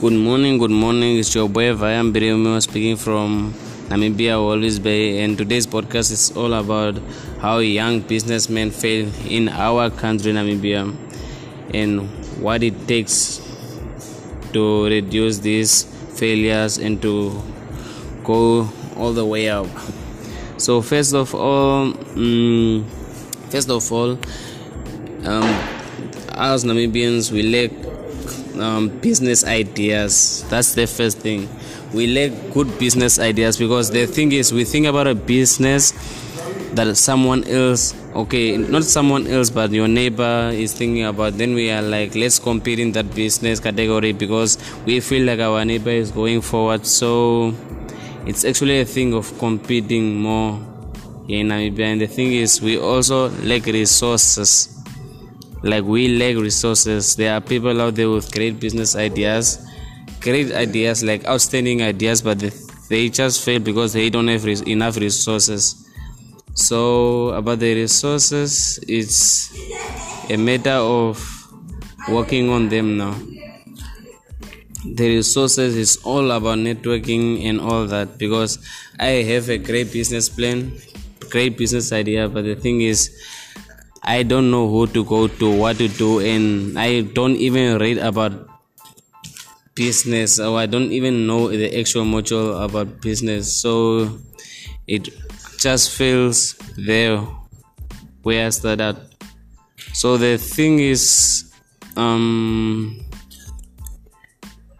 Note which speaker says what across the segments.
Speaker 1: Good morning, good morning. It's your boy Vayam Birimo speaking from Namibia, Walvis Bay, and today's podcast is all about how young businessmen fail in our country, Namibia, and what it takes to reduce these failures and to go all the way up. So, first of all, um, first of all, um, as Namibians, we lack um, business ideas. That's the first thing. We lack good business ideas because the thing is, we think about a business that someone else, okay, not someone else, but your neighbor is thinking about. Then we are like, let's compete in that business category because we feel like our neighbor is going forward. So it's actually a thing of competing more in Namibia. And the thing is, we also lack resources like we lack resources. There are people out there with great business ideas great ideas like outstanding ideas but they, just fail because they don't have res- enough resources. So about the resources it's a matter of working on them now. The resources is all about networking and all that because i have a great business plan great business idea but the thing is I don't know who to go to, what to do, and I don't even read about business or I don't even know the actual module about business. So it just feels there where I started. So the thing is, um,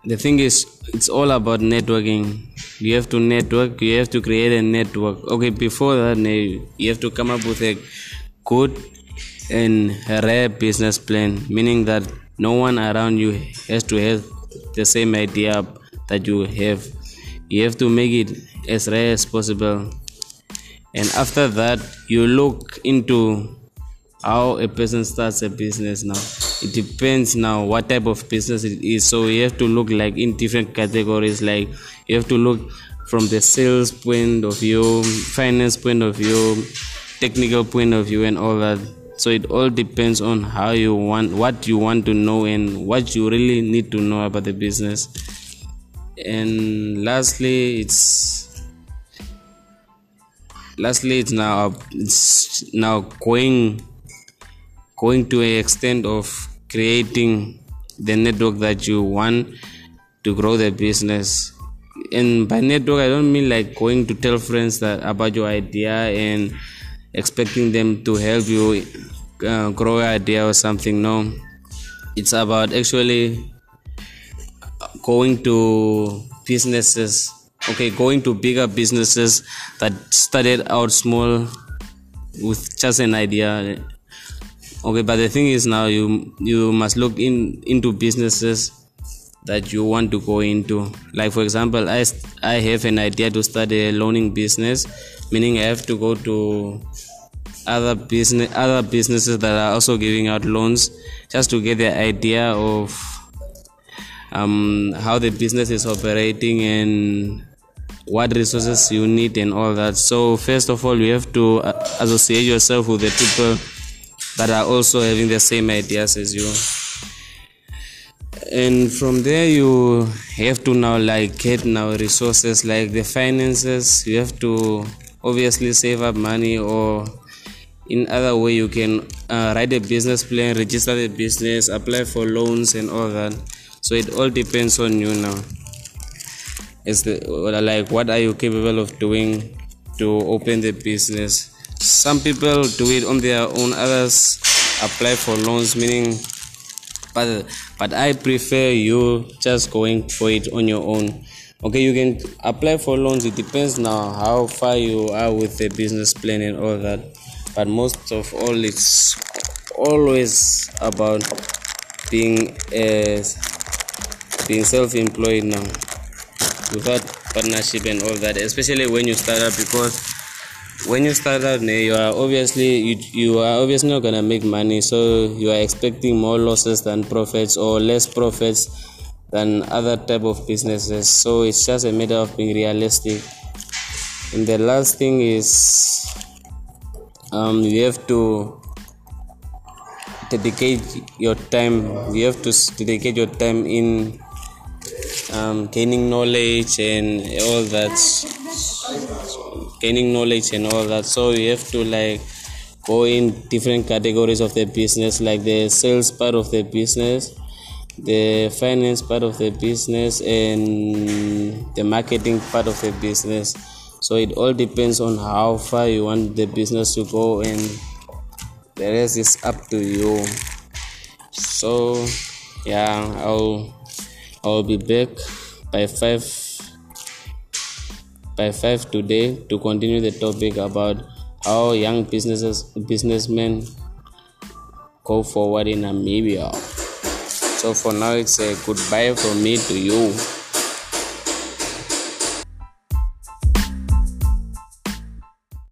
Speaker 1: the thing is, it's all about networking. You have to network. You have to create a network. Okay, before that, you have to come up with a good and a rare business plan, meaning that no one around you has to have the same idea that you have. You have to make it as rare as possible. And after that, you look into how a person starts a business now. It depends now what type of business it is. So you have to look like in different categories. Like you have to look from the sales point of view, finance point of view, technical point of view, and all that so it all depends on how you want what you want to know and what you really need to know about the business. And lastly it's lastly it's now it's now going going to an extent of creating the network that you want to grow the business. And by network i don't mean like going to tell friends that about your idea and expecting them to help you uh, grow your idea or something no. It's about actually going to businesses okay going to bigger businesses that started out small with just an idea. Okay but the thing is now you you must look in into businesses that you want to go into. Like for example i i have an idea to start a loaning business meaning i have to go to other business other businesses that are also giving out loans just to get the idea of um, how the business is operating and what resources you need and all that. So first of all you have to uh, associate yourself with the people that are also having the same ideas as you and from there you have to now like get now resources like the finances. You have to obviously save up money or in other way you can uh, write a business plan register the business apply for loans and all that. So it all depends on you now. The like what are you capable of doing to open the business? Some people do it on their own others apply for loans meaning but but i prefer you just going for it on your own. Okay you can apply for loans. It depends now how far you are with the business plan and all that. But most of all it's always about being uh, being self-employed now without partnership and all that especially when you start up because when you start out you are obviously you, you are obviously not gonna make money so you are expecting more losses than profits or less profits than other type of businesses. So it's just a matter of being realistic. And the last thing is um, you have to dedicate your time you have to dedicate your time in um, gaining knowledge and all that gaining knowledge and all that. So you have to like go in different categories of the business like the sales part of the business the finance part of the business and the marketing part of the business. So it all depends on how far you want the business to go and the rest is up to you. So yeah i'll i'll be back by five by five today to continue the topic about how young businesses businessmen go forward in namibia. So for now it's a goodbye from me to you